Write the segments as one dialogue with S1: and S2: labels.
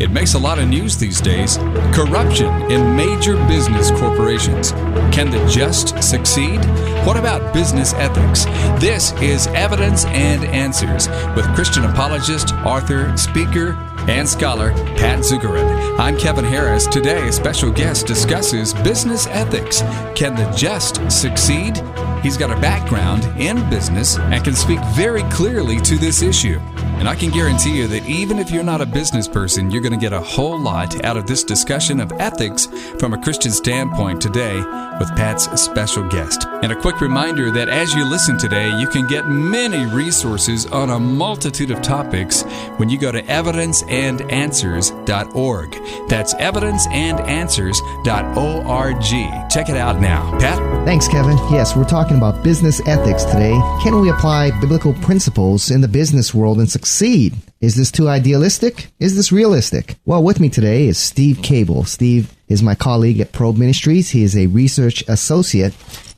S1: It makes a lot of news these days. Corruption in major business corporations. Can the just succeed? What about business ethics? This is Evidence and Answers with Christian apologist, author, speaker, and scholar Pat Zukeran. I'm Kevin Harris. Today, a special guest discusses business ethics. Can the just succeed? He's got a background in business and can speak very clearly to this issue. And I can guarantee you that even if you're not a business person, you're going to get a whole lot out of this discussion of ethics from a Christian standpoint today with Pat's special guest. And a quick reminder that as you listen today, you can get many resources on a multitude of topics when you go to evidenceandanswers.org. That's evidenceandanswers.org. Check it out now. Pat?
S2: Thanks, Kevin. Yes, we're talking about business ethics today. Can we apply biblical principles in the business world and succeed? Is this too idealistic? Is this realistic? Well, with me today is Steve Cable. Steve is my colleague at Probe Ministries. He is a research associate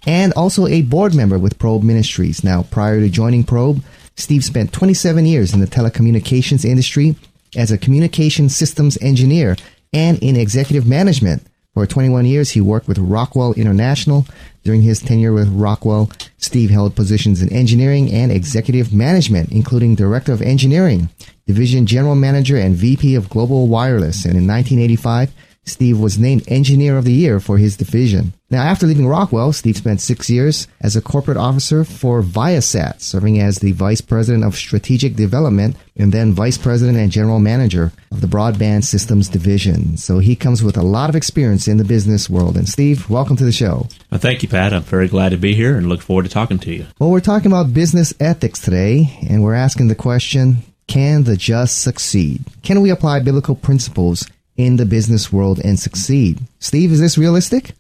S2: and also a board member with Probe Ministries. Now, prior to joining Probe, Steve spent 27 years in the telecommunications industry as a communication systems engineer and in executive management. For 21 years, he worked with Rockwell International. During his tenure with Rockwell, Steve held positions in engineering and executive management, including Director of Engineering, Division General Manager, and VP of Global Wireless. And in 1985, Steve was named Engineer of the Year for his division. Now, after leaving Rockwell, Steve spent six years as a corporate officer for Viasat, serving as the Vice President of Strategic Development and then Vice President and General Manager of the Broadband Systems Division. So he comes with a lot of experience in the business world. And Steve, welcome to the show.
S3: Well, thank you, Pat. I'm very glad to be here and look forward to talking to you.
S2: Well, we're talking about business ethics today, and we're asking the question can the just succeed? Can we apply biblical principles in the business world and succeed? Steve, is this realistic?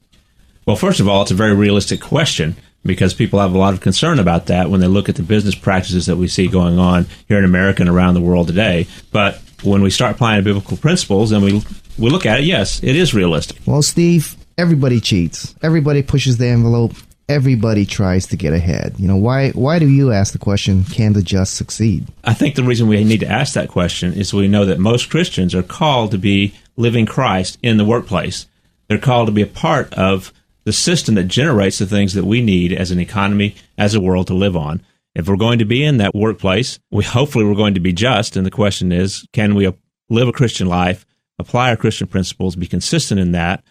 S3: Well, first of all, it's a very realistic question because people have a lot of concern about that when they look at the business practices that we see going on here in America and around the world today. But when we start applying biblical principles and we we look at it, yes, it is realistic.
S2: Well, Steve, everybody cheats. Everybody pushes the envelope. Everybody tries to get ahead. You know, why why do you ask the question, can the just succeed?
S3: I think the reason we need to ask that question is we know that most Christians are called to be living Christ in the workplace. They're called to be a part of the system that generates the things that we need as an economy, as a world to live on. If we're going to be in that workplace, we hopefully we're going to be just. And the question is, can we live a Christian life, apply our Christian principles, be consistent in that,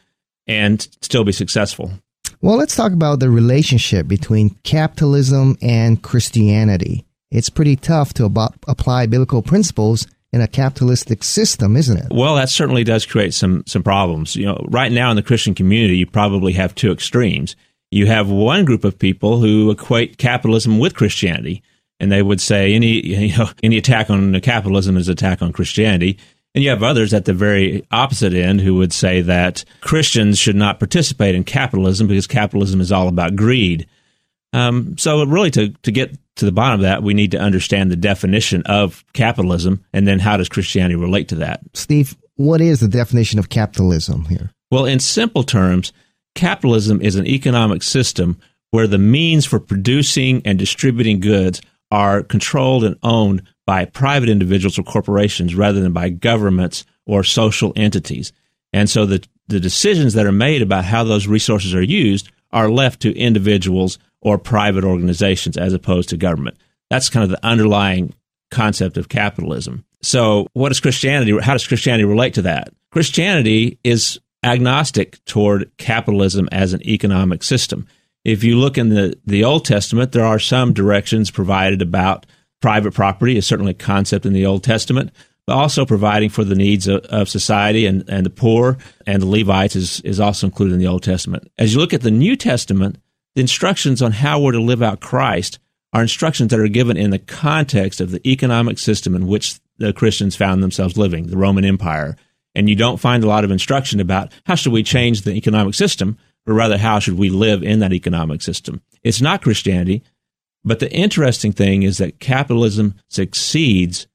S3: and still be successful?
S2: Well, let's talk about the relationship between capitalism and Christianity. It's pretty tough to ab- apply biblical principles in a capitalistic system, isn't it?
S3: Well, that certainly does create some some problems. You know, right now in the Christian community, you probably have two extremes. You have one group of people who equate capitalism with Christianity, and they would say any you know any attack on capitalism is attack on Christianity. And you have others at the very opposite end who would say that Christians should not participate in capitalism because capitalism is all about greed. Um, so, really, to, to get to the bottom of that, we need to understand the definition of capitalism and then how does Christianity relate to that.
S2: Steve, what is the definition of capitalism here?
S3: Well, in simple terms, capitalism is an economic system where the means for producing and distributing goods are controlled and owned by private individuals or corporations rather than by governments or social entities. And so the, the decisions that are made about how those resources are used are left to individuals or private organizations as opposed to government. That's kind of the underlying concept of capitalism. So, what is Christianity? How does Christianity relate to that? Christianity is agnostic toward capitalism as an economic system. If you look in the, the Old Testament, there are some directions provided about private property, is certainly a concept in the Old Testament, but also providing for the needs of, of society and, and the poor and the Levites is, is also included in the Old Testament. As you look at the New Testament, the instructions on how we're to live out Christ are instructions that are given in the context of the economic system in which the Christians found themselves living, the Roman Empire. And you don't find a lot of instruction about how should we change the economic system, but rather how should we live in that economic system. It's not Christianity, but the interesting thing is that capitalism succeeds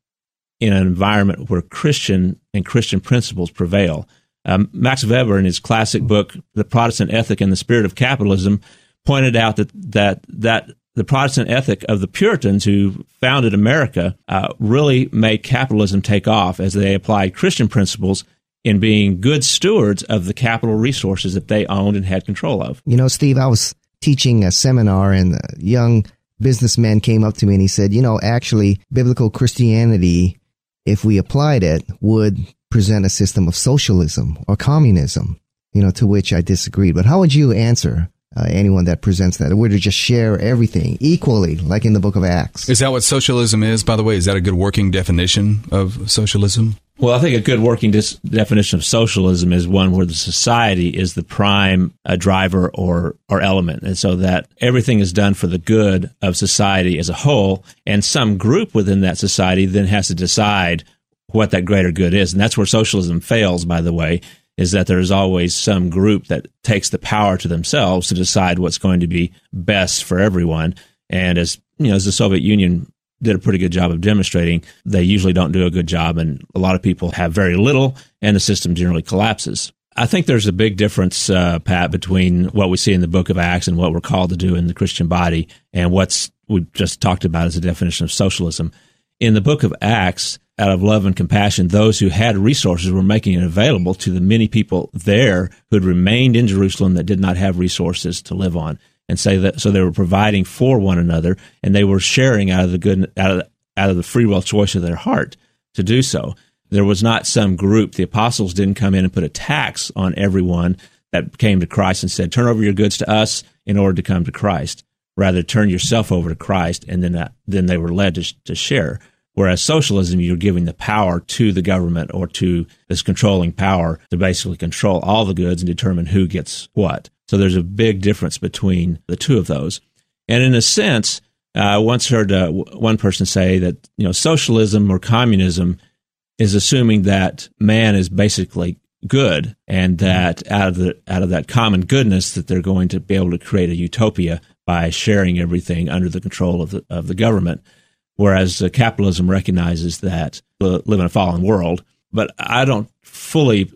S3: in an environment where Christian and Christian principles prevail. Um, Max Weber, in his classic book, The Protestant Ethic and the Spirit of Capitalism, pointed out that that that the Protestant ethic of the Puritans who founded America uh, really made capitalism take off as they applied Christian principles in being good stewards of the capital resources that they owned and had control of.
S2: You know, Steve, I was teaching a seminar and a young businessman came up to me and he said, you know, actually, biblical Christianity, if we applied it, would present a system of socialism or communism, you know, to which I disagreed. But how would you answer uh, anyone that presents that. We're to just share everything equally, like in the book of Acts.
S1: Is that what socialism is, by the way? Is that a good working definition of socialism?
S3: Well, I think a good working dis- definition of socialism is one where the society is the prime uh, driver or or element, and so that everything is done for the good of society as a whole, and some group within that society then has to decide what that greater good is, and that's where socialism fails. By the way, is that there's always some group that takes the power to themselves to decide what's going to be best for everyone. And as you know, as the Soviet Union did a pretty good job of demonstrating, they usually don't do a good job, and a lot of people have very little, and the system generally collapses. I think there's a big difference, uh, Pat, between what we see in the Book of Acts and what we're called to do in the Christian body, and what's we've just talked about as a definition of socialism. In the Book of Acts, out of love and compassion, those who had resources were making it available to the many people there who had remained in Jerusalem that did not have resources to live on. And say that, so they were providing for one another and they were sharing out of the good, out of, out of the free will choice of their heart to do so. There was not some group. The apostles didn't come in and put a tax on everyone that came to Christ and said, turn over your goods to us in order to come to Christ. Rather, turn yourself over to Christ. And then, that, then they were led to, to share. Whereas socialism, you're giving the power to the government or to this controlling power to basically control all the goods and determine who gets what. So there's a big difference between the two of those. And in a sense, uh, I once heard uh, one person say that you know socialism or communism is assuming that man is basically good and that out of the out of that common goodness that they're going to be able to create a utopia by sharing everything under the control of the of the government whereas uh, capitalism recognizes that we live in a fallen world. But I don't fully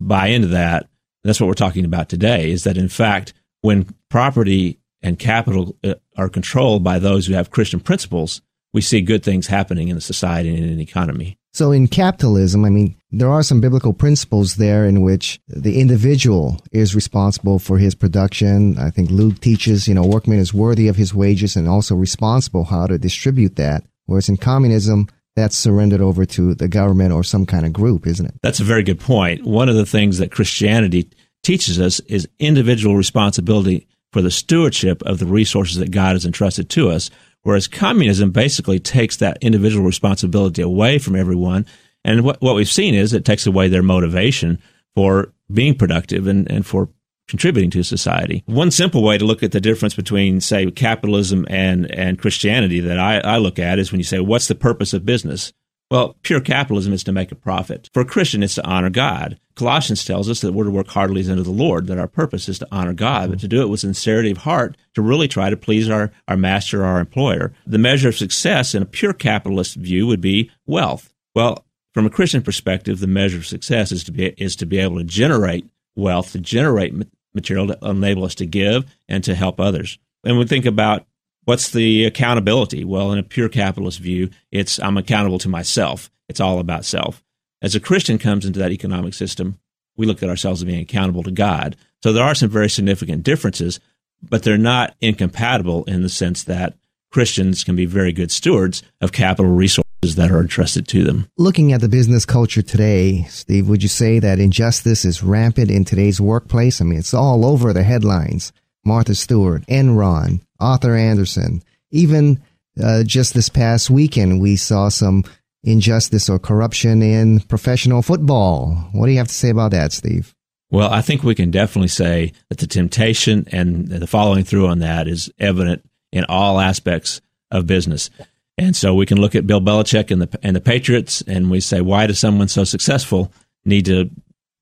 S3: buy into that. That's what we're talking about today is that, in fact, when property and capital uh, are controlled by those who have Christian principles, we see good things happening in society and in the economy.
S2: So in capitalism, I mean, there are some biblical principles there in which the individual is responsible for his production. I think Luke teaches, you know, workman is worthy of his wages and also responsible how to distribute that. Whereas in communism, that's surrendered over to the government or some kind of group, isn't it?
S3: That's a very good point. One of the things that Christianity teaches us is individual responsibility for the stewardship of the resources that God has entrusted to us Whereas communism basically takes that individual responsibility away from everyone. And what, what we've seen is it takes away their motivation for being productive and, and for contributing to society. One simple way to look at the difference between, say, capitalism and, and Christianity that I, I look at is when you say, what's the purpose of business? Well, pure capitalism is to make a profit. For a Christian, it's to honor God. Colossians tells us that we're to work heartily unto the Lord, that our purpose is to honor God, but to do it with sincerity of heart, to really try to please our, our master or our employer. The measure of success in a pure capitalist view would be wealth. Well, from a Christian perspective, the measure of success is to be, is to be able to generate wealth, to generate material to enable us to give and to help others. And we think about what's the accountability? Well, in a pure capitalist view, it's I'm accountable to myself. It's all about self. As a Christian comes into that economic system, we look at ourselves as being accountable to God. So there are some very significant differences, but they're not incompatible in the sense that Christians can be very good stewards of capital resources that are entrusted to them.
S2: Looking at the business culture today, Steve, would you say that injustice is rampant in today's workplace? I mean, it's all over the headlines. Martha Stewart, Enron, Arthur Andersen. even uh, just this past weekend, we saw some injustice or corruption in professional football. What do you have to say about that, Steve?
S3: Well, I think we can definitely say that the temptation and the following through on that is evident in all aspects of business. And so we can look at Bill Belichick and the and the Patriots, and we say, why does someone so successful need to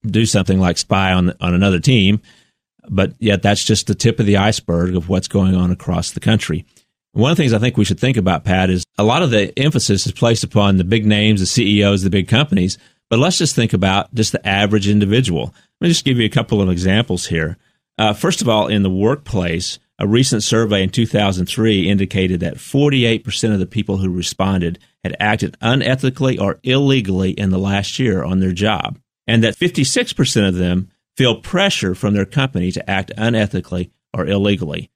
S3: do something like spy on on another team? But yet, that's just the tip of the iceberg of what's going on across the country. One of the things I think we should think about, Pat, is a lot of the emphasis is placed upon the big names, the CEOs, the big companies. But let's just think about just the average individual. Let me just give you a couple of examples here. Uh, first of all, in the workplace, A recent survey in 2003 indicated that 48% of the people who responded had acted unethically or illegally in the last year on their job, and that 56% of them feel pressure from their company to act unethically or illegally.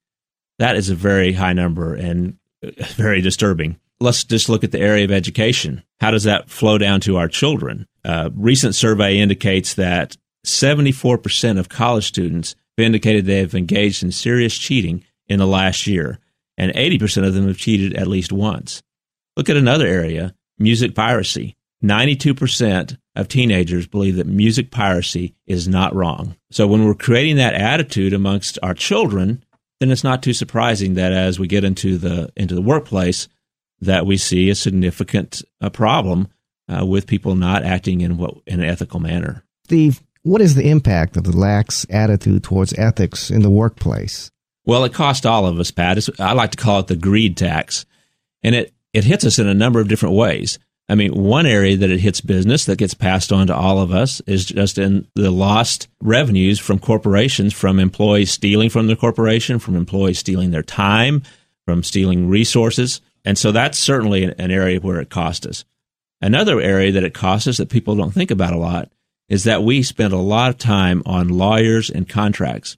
S3: That is a very high number and uh, very disturbing. Let's just look at the area of education. How does that flow down to our children? A recent survey indicates that 74% of college students have indicated they have engaged in serious cheating in the last year, and 80% of them have cheated at least once. Look at another area music piracy. 92% of teenagers believe that music piracy is not wrong. So when we're creating that attitude amongst our children, then it's not too surprising that as we get into the into the workplace, that we see a significant uh, problem uh, with people not acting in what in an ethical manner.
S2: Steve, what is the impact of the lax attitude towards ethics in the workplace?
S3: Well, it costs all of us, Pat. It's, I like to call it the greed tax, and it it hits us in a number of different ways. I mean, one area that it hits business that gets passed on to all of us is just in the lost revenues from corporations, from employees stealing from the corporation, from employees stealing their time, from stealing resources. And so that's certainly an area where it costs us. Another area that it costs us that people don't think about a lot is that we spend a lot of time on lawyers and contracts.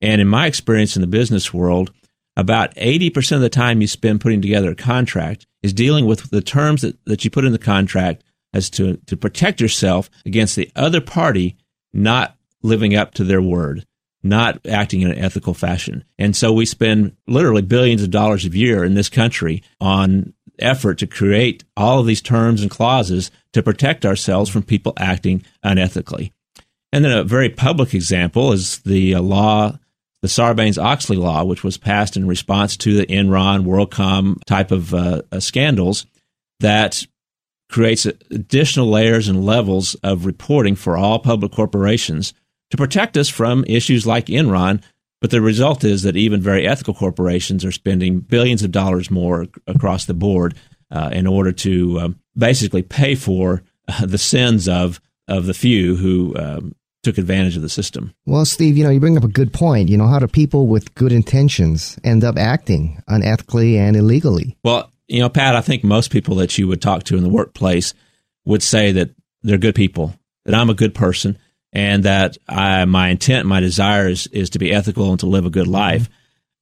S3: And in my experience in the business world, about 80% of the time you spend putting together a contract is dealing with the terms that, that you put in the contract as to, to protect yourself against the other party not living up to their word, not acting in an ethical fashion. And so we spend literally billions of dollars a year in this country on effort to create all of these terms and clauses to protect ourselves from people acting unethically. And then a very public example is the uh, law the Sarbanes Oxley Law, which was passed in response to the Enron, WorldCom type of uh, uh, scandals, that creates additional layers and levels of reporting for all public corporations to protect us from issues like Enron. But the result is that even very ethical corporations are spending billions of dollars more across the board uh, in order to um, basically pay for uh, the sins of of the few who um, took advantage of the system.
S2: Well, Steve, you know, you bring up a good point. You know, how do people with good intentions end up acting unethically and illegally?
S3: Well, you know, Pat, I think most people that you would talk to in the workplace would say that they're good people, that I'm a good person, and that I, my intent, my desire is, is to be ethical and to live a good life.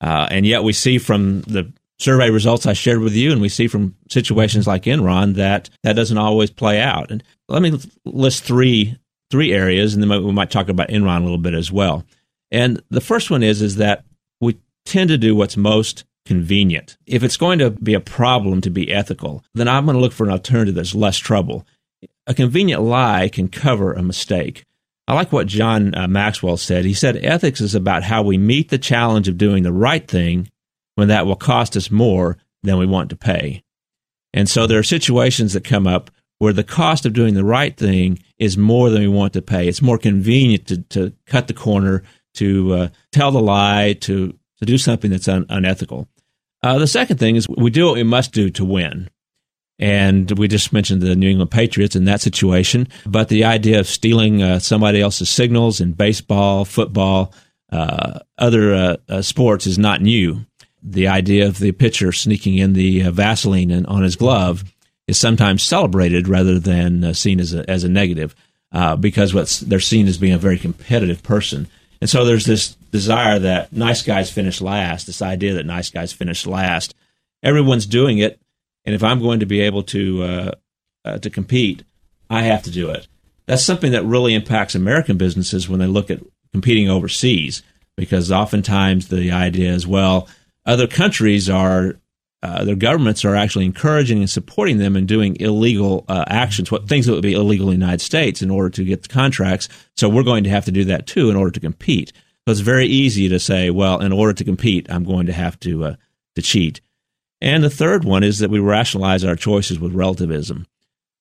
S3: Uh, and yet we see from the survey results I shared with you, and we see from situations like Enron that that doesn't always play out. And let me list three three areas, and then we might talk about Enron a little bit as well. And the first one is is that we tend to do what's most convenient. If it's going to be a problem to be ethical, then I'm going to look for an alternative that's less trouble. A convenient lie can cover a mistake. I like what John uh, Maxwell said. He said ethics is about how we meet the challenge of doing the right thing when that will cost us more than we want to pay. And so there are situations that come up where the cost of doing the right thing is more than we want to pay. It's more convenient to, to cut the corner, to uh, tell the lie, to, to do something that's un- unethical. Uh, the second thing is we do what we must do to win. And we just mentioned the New England Patriots in that situation. But the idea of stealing uh, somebody else's signals in baseball, football, uh, other uh, uh, sports is not new. The idea of the pitcher sneaking in the Vaseline in, on his glove is sometimes celebrated rather than uh, seen as a, as a negative uh, because what's, they're seen as being a very competitive person. And so there's this desire that nice guys finish last, this idea that nice guys finish last. Everyone's doing it, and if I'm going to be able to uh, uh to compete, I have to do it. That's something that really impacts American businesses when they look at competing overseas, because oftentimes the idea is, well, other countries are uh, their governments are actually encouraging and supporting them in doing illegal uh, actions, what things that would be illegal in the United States in order to get the contracts. So we're going to have to do that too in order to compete. So it's very easy to say, well, in order to compete, I'm going to have to uh, to cheat. And the third one is that we rationalize our choices with relativism.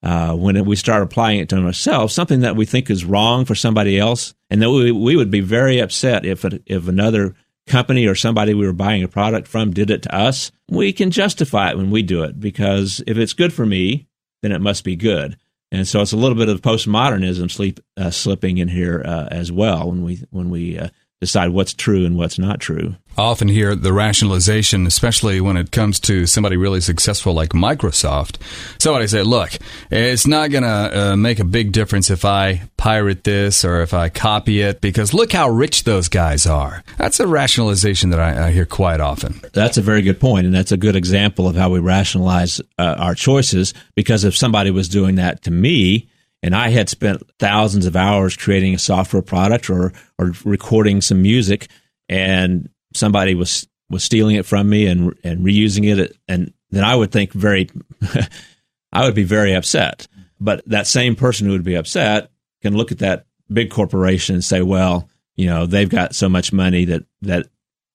S3: Uh, when we start applying it to ourselves, something that we think is wrong for somebody else, and that we, we would be very upset if if another company or somebody we were buying a product from did it to us, we can justify it when we do it because if it's good for me, then it must be good. And so it's a little bit of postmodernism sleep, uh, slipping in here uh, as well when we when we uh, decide what's true and what's not true.
S1: I often hear the rationalization, especially when it comes to somebody really successful like Microsoft. Somebody say, look, it's not going to uh, make a big difference if I pirate this or if I copy it because look how rich those guys are. That's a rationalization that I, I hear quite often.
S3: That's a very good point, and that's a good example of how we rationalize uh, our choices because if somebody was doing that to me, and I had spent thousands of hours creating a software product or or recording some music, and somebody was was stealing it from me and and reusing it, and then I would think very, I would be very upset. But that same person who would be upset can look at that big corporation and say, well, you know, they've got so much money that that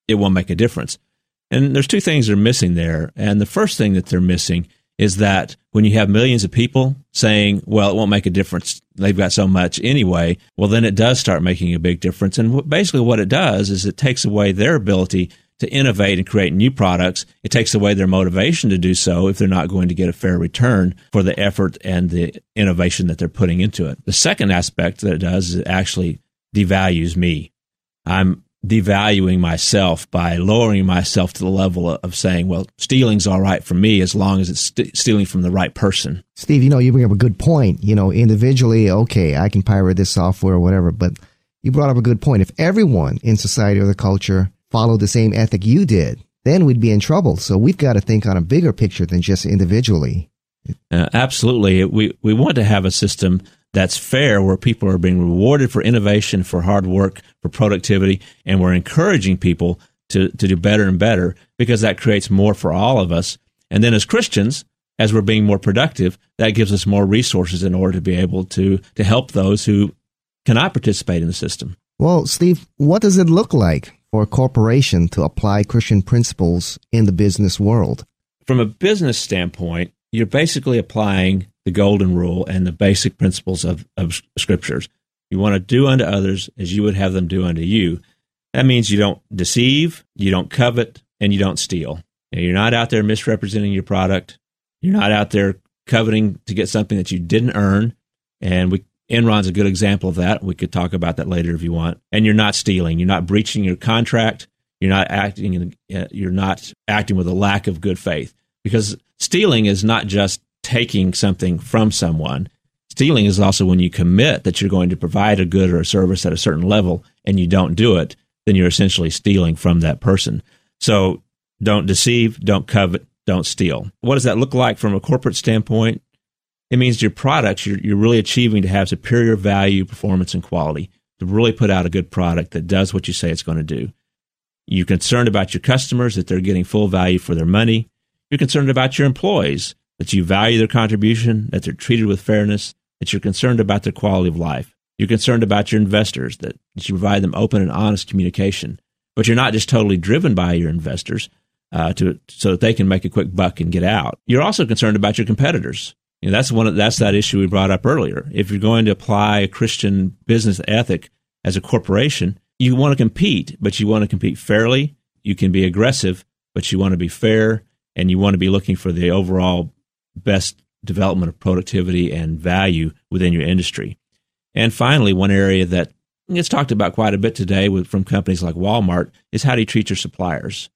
S3: it won't make a difference. And there's two things they're missing there. And the first thing that they're missing is that when you have millions of people saying, well, it won't make a difference, they've got so much anyway, well, then it does start making a big difference. And basically, what it does is it takes away their ability to innovate and create new products. It takes away their motivation to do so if they're not going to get a fair return for the effort and the innovation that they're putting into it. The second aspect that it does is it actually devalues me. I'm devaluing myself by lowering myself to the level of saying, well, stealing's all right for me as long as it's st- stealing from the right person.
S2: Steve, you know, you bring up a good point. You know, individually, okay, I can pirate this software or whatever, but you brought up a good point. If everyone in society or the culture followed the same ethic you did, then we'd be in trouble. So we've got to think on a bigger picture than just individually.
S3: Uh, absolutely. We, we want to have a system that's fair where people are being rewarded for innovation, for hard work, for productivity, and we're encouraging people to, to do better and better because that creates more for all of us. And then as Christians, as we're being more productive, that gives us more resources in order to be able to, to help those who cannot participate in the system.
S2: Well, Steve, what does it look like for a corporation to apply Christian principles in the business world?
S3: From a business standpoint, you're basically applying the golden rule and the basic principles of, of scriptures. You want to do unto others as you would have them do unto you. That means you don't deceive, you don't covet, and you don't steal. You're not out there misrepresenting your product. You're not out there coveting to get something that you didn't earn. And we Enron's a good example of that. We could talk about that later if you want. And you're not stealing. You're not breaching your contract. You're not acting. Uh, you're not acting with a lack of good faith because stealing is not just taking something from someone. Stealing is also when you commit that you're going to provide a good or a service at a certain level and you don't do it, then you're essentially stealing from that person. So don't deceive, don't covet, don't steal. What does that look like from a corporate standpoint? It means your products, you're, you're really achieving to have superior value, performance, and quality to really put out a good product that does what you say it's going to do. You're concerned about your customers, that they're getting full value for their money. You're concerned about your employees, that you value their contribution, that they're treated with fairness, that you're concerned about their quality of life. You're concerned about your investors, that, you provide them open and honest communication. But you're not just totally driven by your investors uh, to, so that they can make a quick buck and get out. You're also concerned about your competitors. You know, that's one. Of, that's that issue we brought up earlier. If you're going to apply a Christian business ethic as a corporation, you want to compete, but you want to compete fairly. You can be aggressive, but you want to be fair, and you want to be looking for the overall best development of productivity and value within your industry. And finally, one area that gets talked about quite a bit today with, from companies like Walmart is how do you treat your suppliers?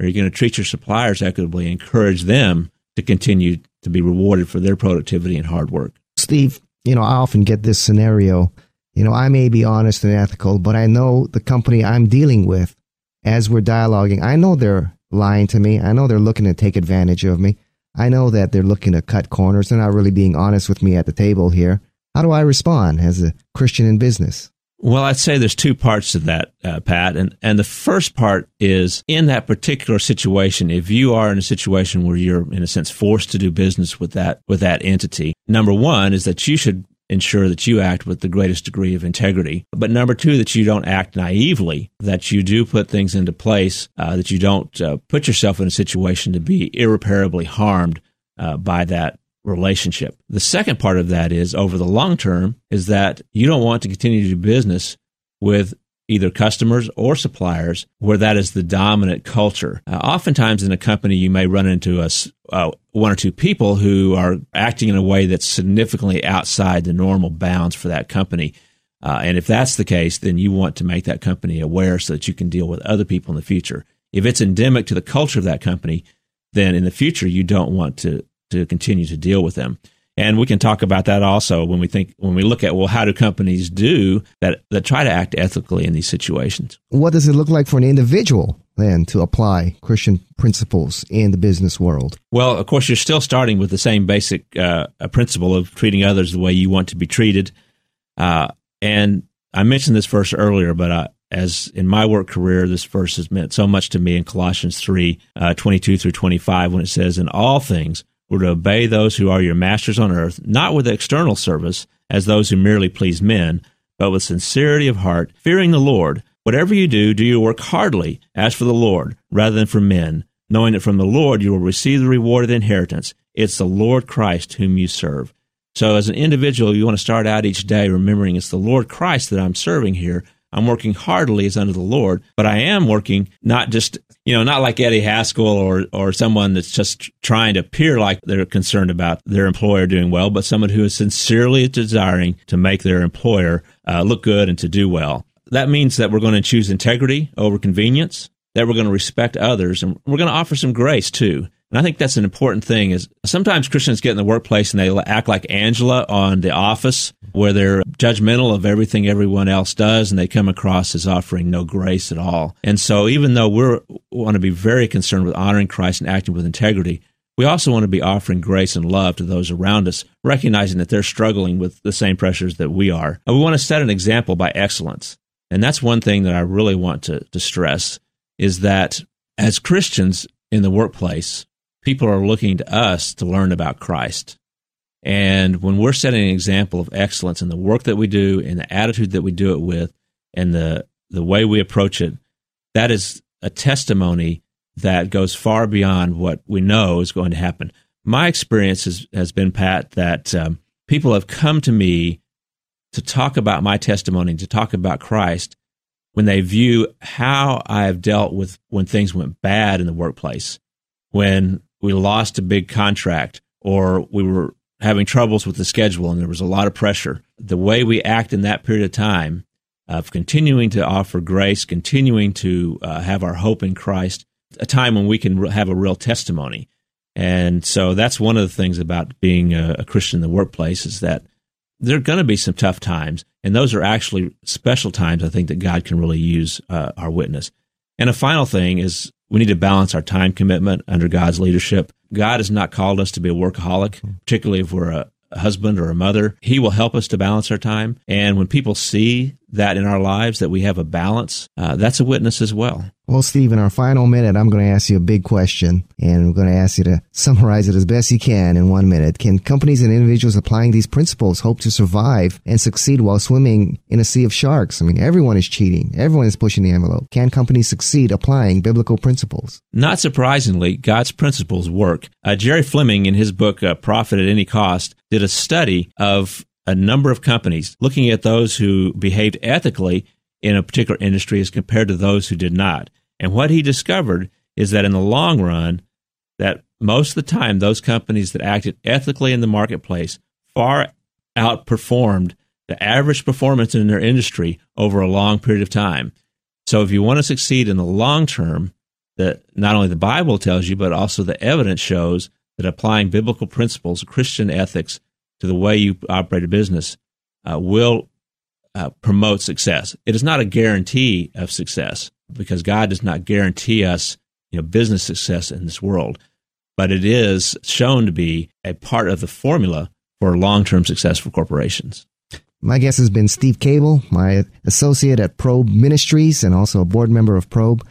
S3: Are you going to treat your suppliers equitably, encourage them to continue to be rewarded for their productivity and hard work?
S2: Steve, you know, I often get this scenario. You know, I may be honest and ethical, but I know the company I'm dealing with as we're dialoguing, I know they're lying to me. I know they're looking to take advantage of me. I know that they're looking to cut corners. They're not really being honest with me at the table here. How do I respond as a Christian in business?
S3: Well, I'd say there's two parts to that, uh, Pat. And, and the first part is in that particular situation, if you are in a situation where you're, in a sense, forced to do business with that, with that entity, number one is that you should ensure that you act with the greatest degree of integrity. But number two, that you don't act naively, that you do put things into place, uh, that you don't uh, put yourself in a situation to be irreparably harmed uh, by that relationship. The second part of that is over the long term is that you don't want to continue to do business with either customers or suppliers where that is the dominant culture. Uh, oftentimes in a company, you may run into a, uh, one or two people who are acting in a way that's significantly outside the normal bounds for that company. Uh, and if that's the case, then you want to make that company aware so that you can deal with other people in the future. If it's endemic to the culture of that company, then in the future you don't want to to continue to deal with them. And we can talk about that also when we think when we look at well, how do companies do that that try to act ethically in these situations?
S2: What does it look like for an individual then to apply Christian principles in the business world?
S3: Well, of course, you're still starting with the same basic uh, principle of treating others the way you want to be treated. Uh, and I mentioned this verse earlier, but uh, as in my work career, this verse has meant so much to me in Colossians 3 uh, 22 through 25, when it says, In all things, were to obey those who are your masters on earth, not with external service, as those who merely please men, but with sincerity of heart, fearing the Lord. Whatever you do, do your work heartily, as for the Lord, rather than for men, knowing that from the Lord you will receive the reward of the inheritance. It's the Lord Christ whom you serve. So, as an individual, you want to start out each day remembering it's the Lord Christ that I'm serving here, I'm working heartily as under the Lord, but I am working not just, you know, not like Eddie Haskell or, or someone that's just trying to appear like they're concerned about their employer doing well, but someone who is sincerely desiring to make their employer uh, look good and to do well. That means that we're going to choose integrity over convenience, that we're going to respect others, and we're going to offer some grace too. And I think that's an important thing is sometimes Christians get in the workplace and they act like Angela on The Office, where they're judgmental of everything everyone else does and they come across as offering no grace at all. And so even though we want to be very concerned with honoring Christ and acting with integrity, we also want to be offering grace and love to those around us, recognizing that they're struggling with the same pressures that we are. And we want to set an example by excellence. And that's one thing that I really want to, to stress is that as Christians in the workplace, people are looking to us to learn about Christ. And when we're setting an example of excellence in the work that we do, and the attitude that we do it with, and the, the way we approach it, that is a testimony that goes far beyond what we know is going to happen. My experience has, has been, Pat, that um, people have come to me to talk about my testimony, to talk about Christ, when they view how I have dealt with when things went bad in the workplace, when we lost a big contract or we were having troubles with the schedule and there was a lot of pressure. The way we act in that period of time of continuing to offer grace, continuing to uh, have our hope in Christ, a time when we can have a real testimony. And so that's one of the things about being a, a Christian in the workplace is that there are going to be some tough times. And those are actually special times, I think, that God can really use uh, our witness. And a final thing is we need to balance our time commitment under God's leadership. God has not called us to be a workaholic, hmm. particularly if we're a, a husband or a mother. He will help us to balance our time. And when people see that in our lives, that we have a balance, uh, that's a witness as well.
S2: Well, Steve, in our final minute, I'm going to ask you a big question, and I'm going to ask you to summarize it as best you can in one minute. Can companies and individuals applying these principles hope to survive and succeed while swimming in a sea of sharks? I mean, everyone is cheating. Everyone is pushing the envelope. Can companies succeed applying biblical principles?
S3: Not surprisingly, God's principles work. Uh, Jerry Fleming, in his book, uh, Profit at Any Cost, did a study of a number of companies looking at those who behaved ethically in a particular industry as compared to those who did not. And what he discovered is that in the long run, that most of the time, those companies that acted ethically in the marketplace far outperformed the average performance in their industry over a long period of time. So if you want to succeed in the long term, that not only the Bible tells you, but also the evidence shows that applying biblical principles, Christian ethics to the way you operate a business uh, will uh, promote success. It is not a guarantee of success, because God does not guarantee us, you know, business success in this world, but it is shown to be a part of the formula for long-term success for corporations.
S2: My guest has been Steve Cable, my associate at Probe Ministries and also a board member of Probe.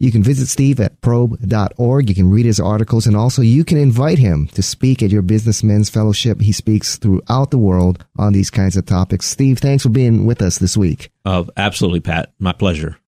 S2: You can visit Steve at probe.org. You can read his articles and also you can invite him to speak at your Businessmen's Fellowship. He speaks throughout the world on these kinds of topics. Steve, thanks for being with us this week.
S3: Oh, absolutely, Pat. My pleasure.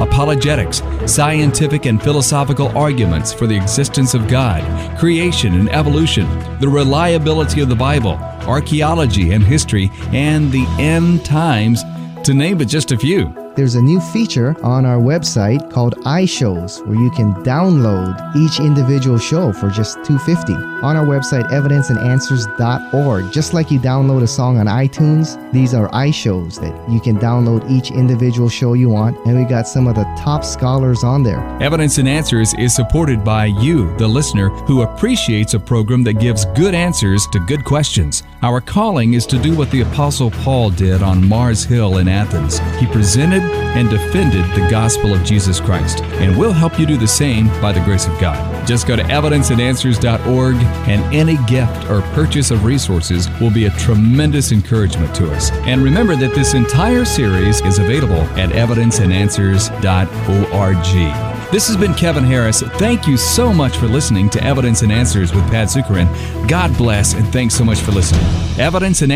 S1: apologetics, scientific and philosophical arguments for the existence of God, creation and evolution, the reliability of the Bible, archaeology and history, and the end times, to name but just a few.
S2: There's a new feature on our website called iShows where you can download each individual show for just 250 on our website evidenceandanswers.org just like you download a song on iTunes these are iShows that you can download each individual show you want. And we got some of the top scholars on there.
S1: Evidence and Answers is supported by you the listener who appreciates a program that gives good answers to good questions. Our calling is to do what the apostle Paul did on Mars Hill in Athens. He presented and defended the gospel of Jesus Christ. And we'll help you do the same by the grace of God. Just go to evidenceandanswers.org, and any gift or purchase of resources will be a tremendous encouragement to us. And remember that this entire series is available at evidenceandanswers.org. This has been Kevin Harris. Thank you so much for listening to Evidence and Answers with Pat Zukeran. God bless, and thanks so much for listening. Evidence and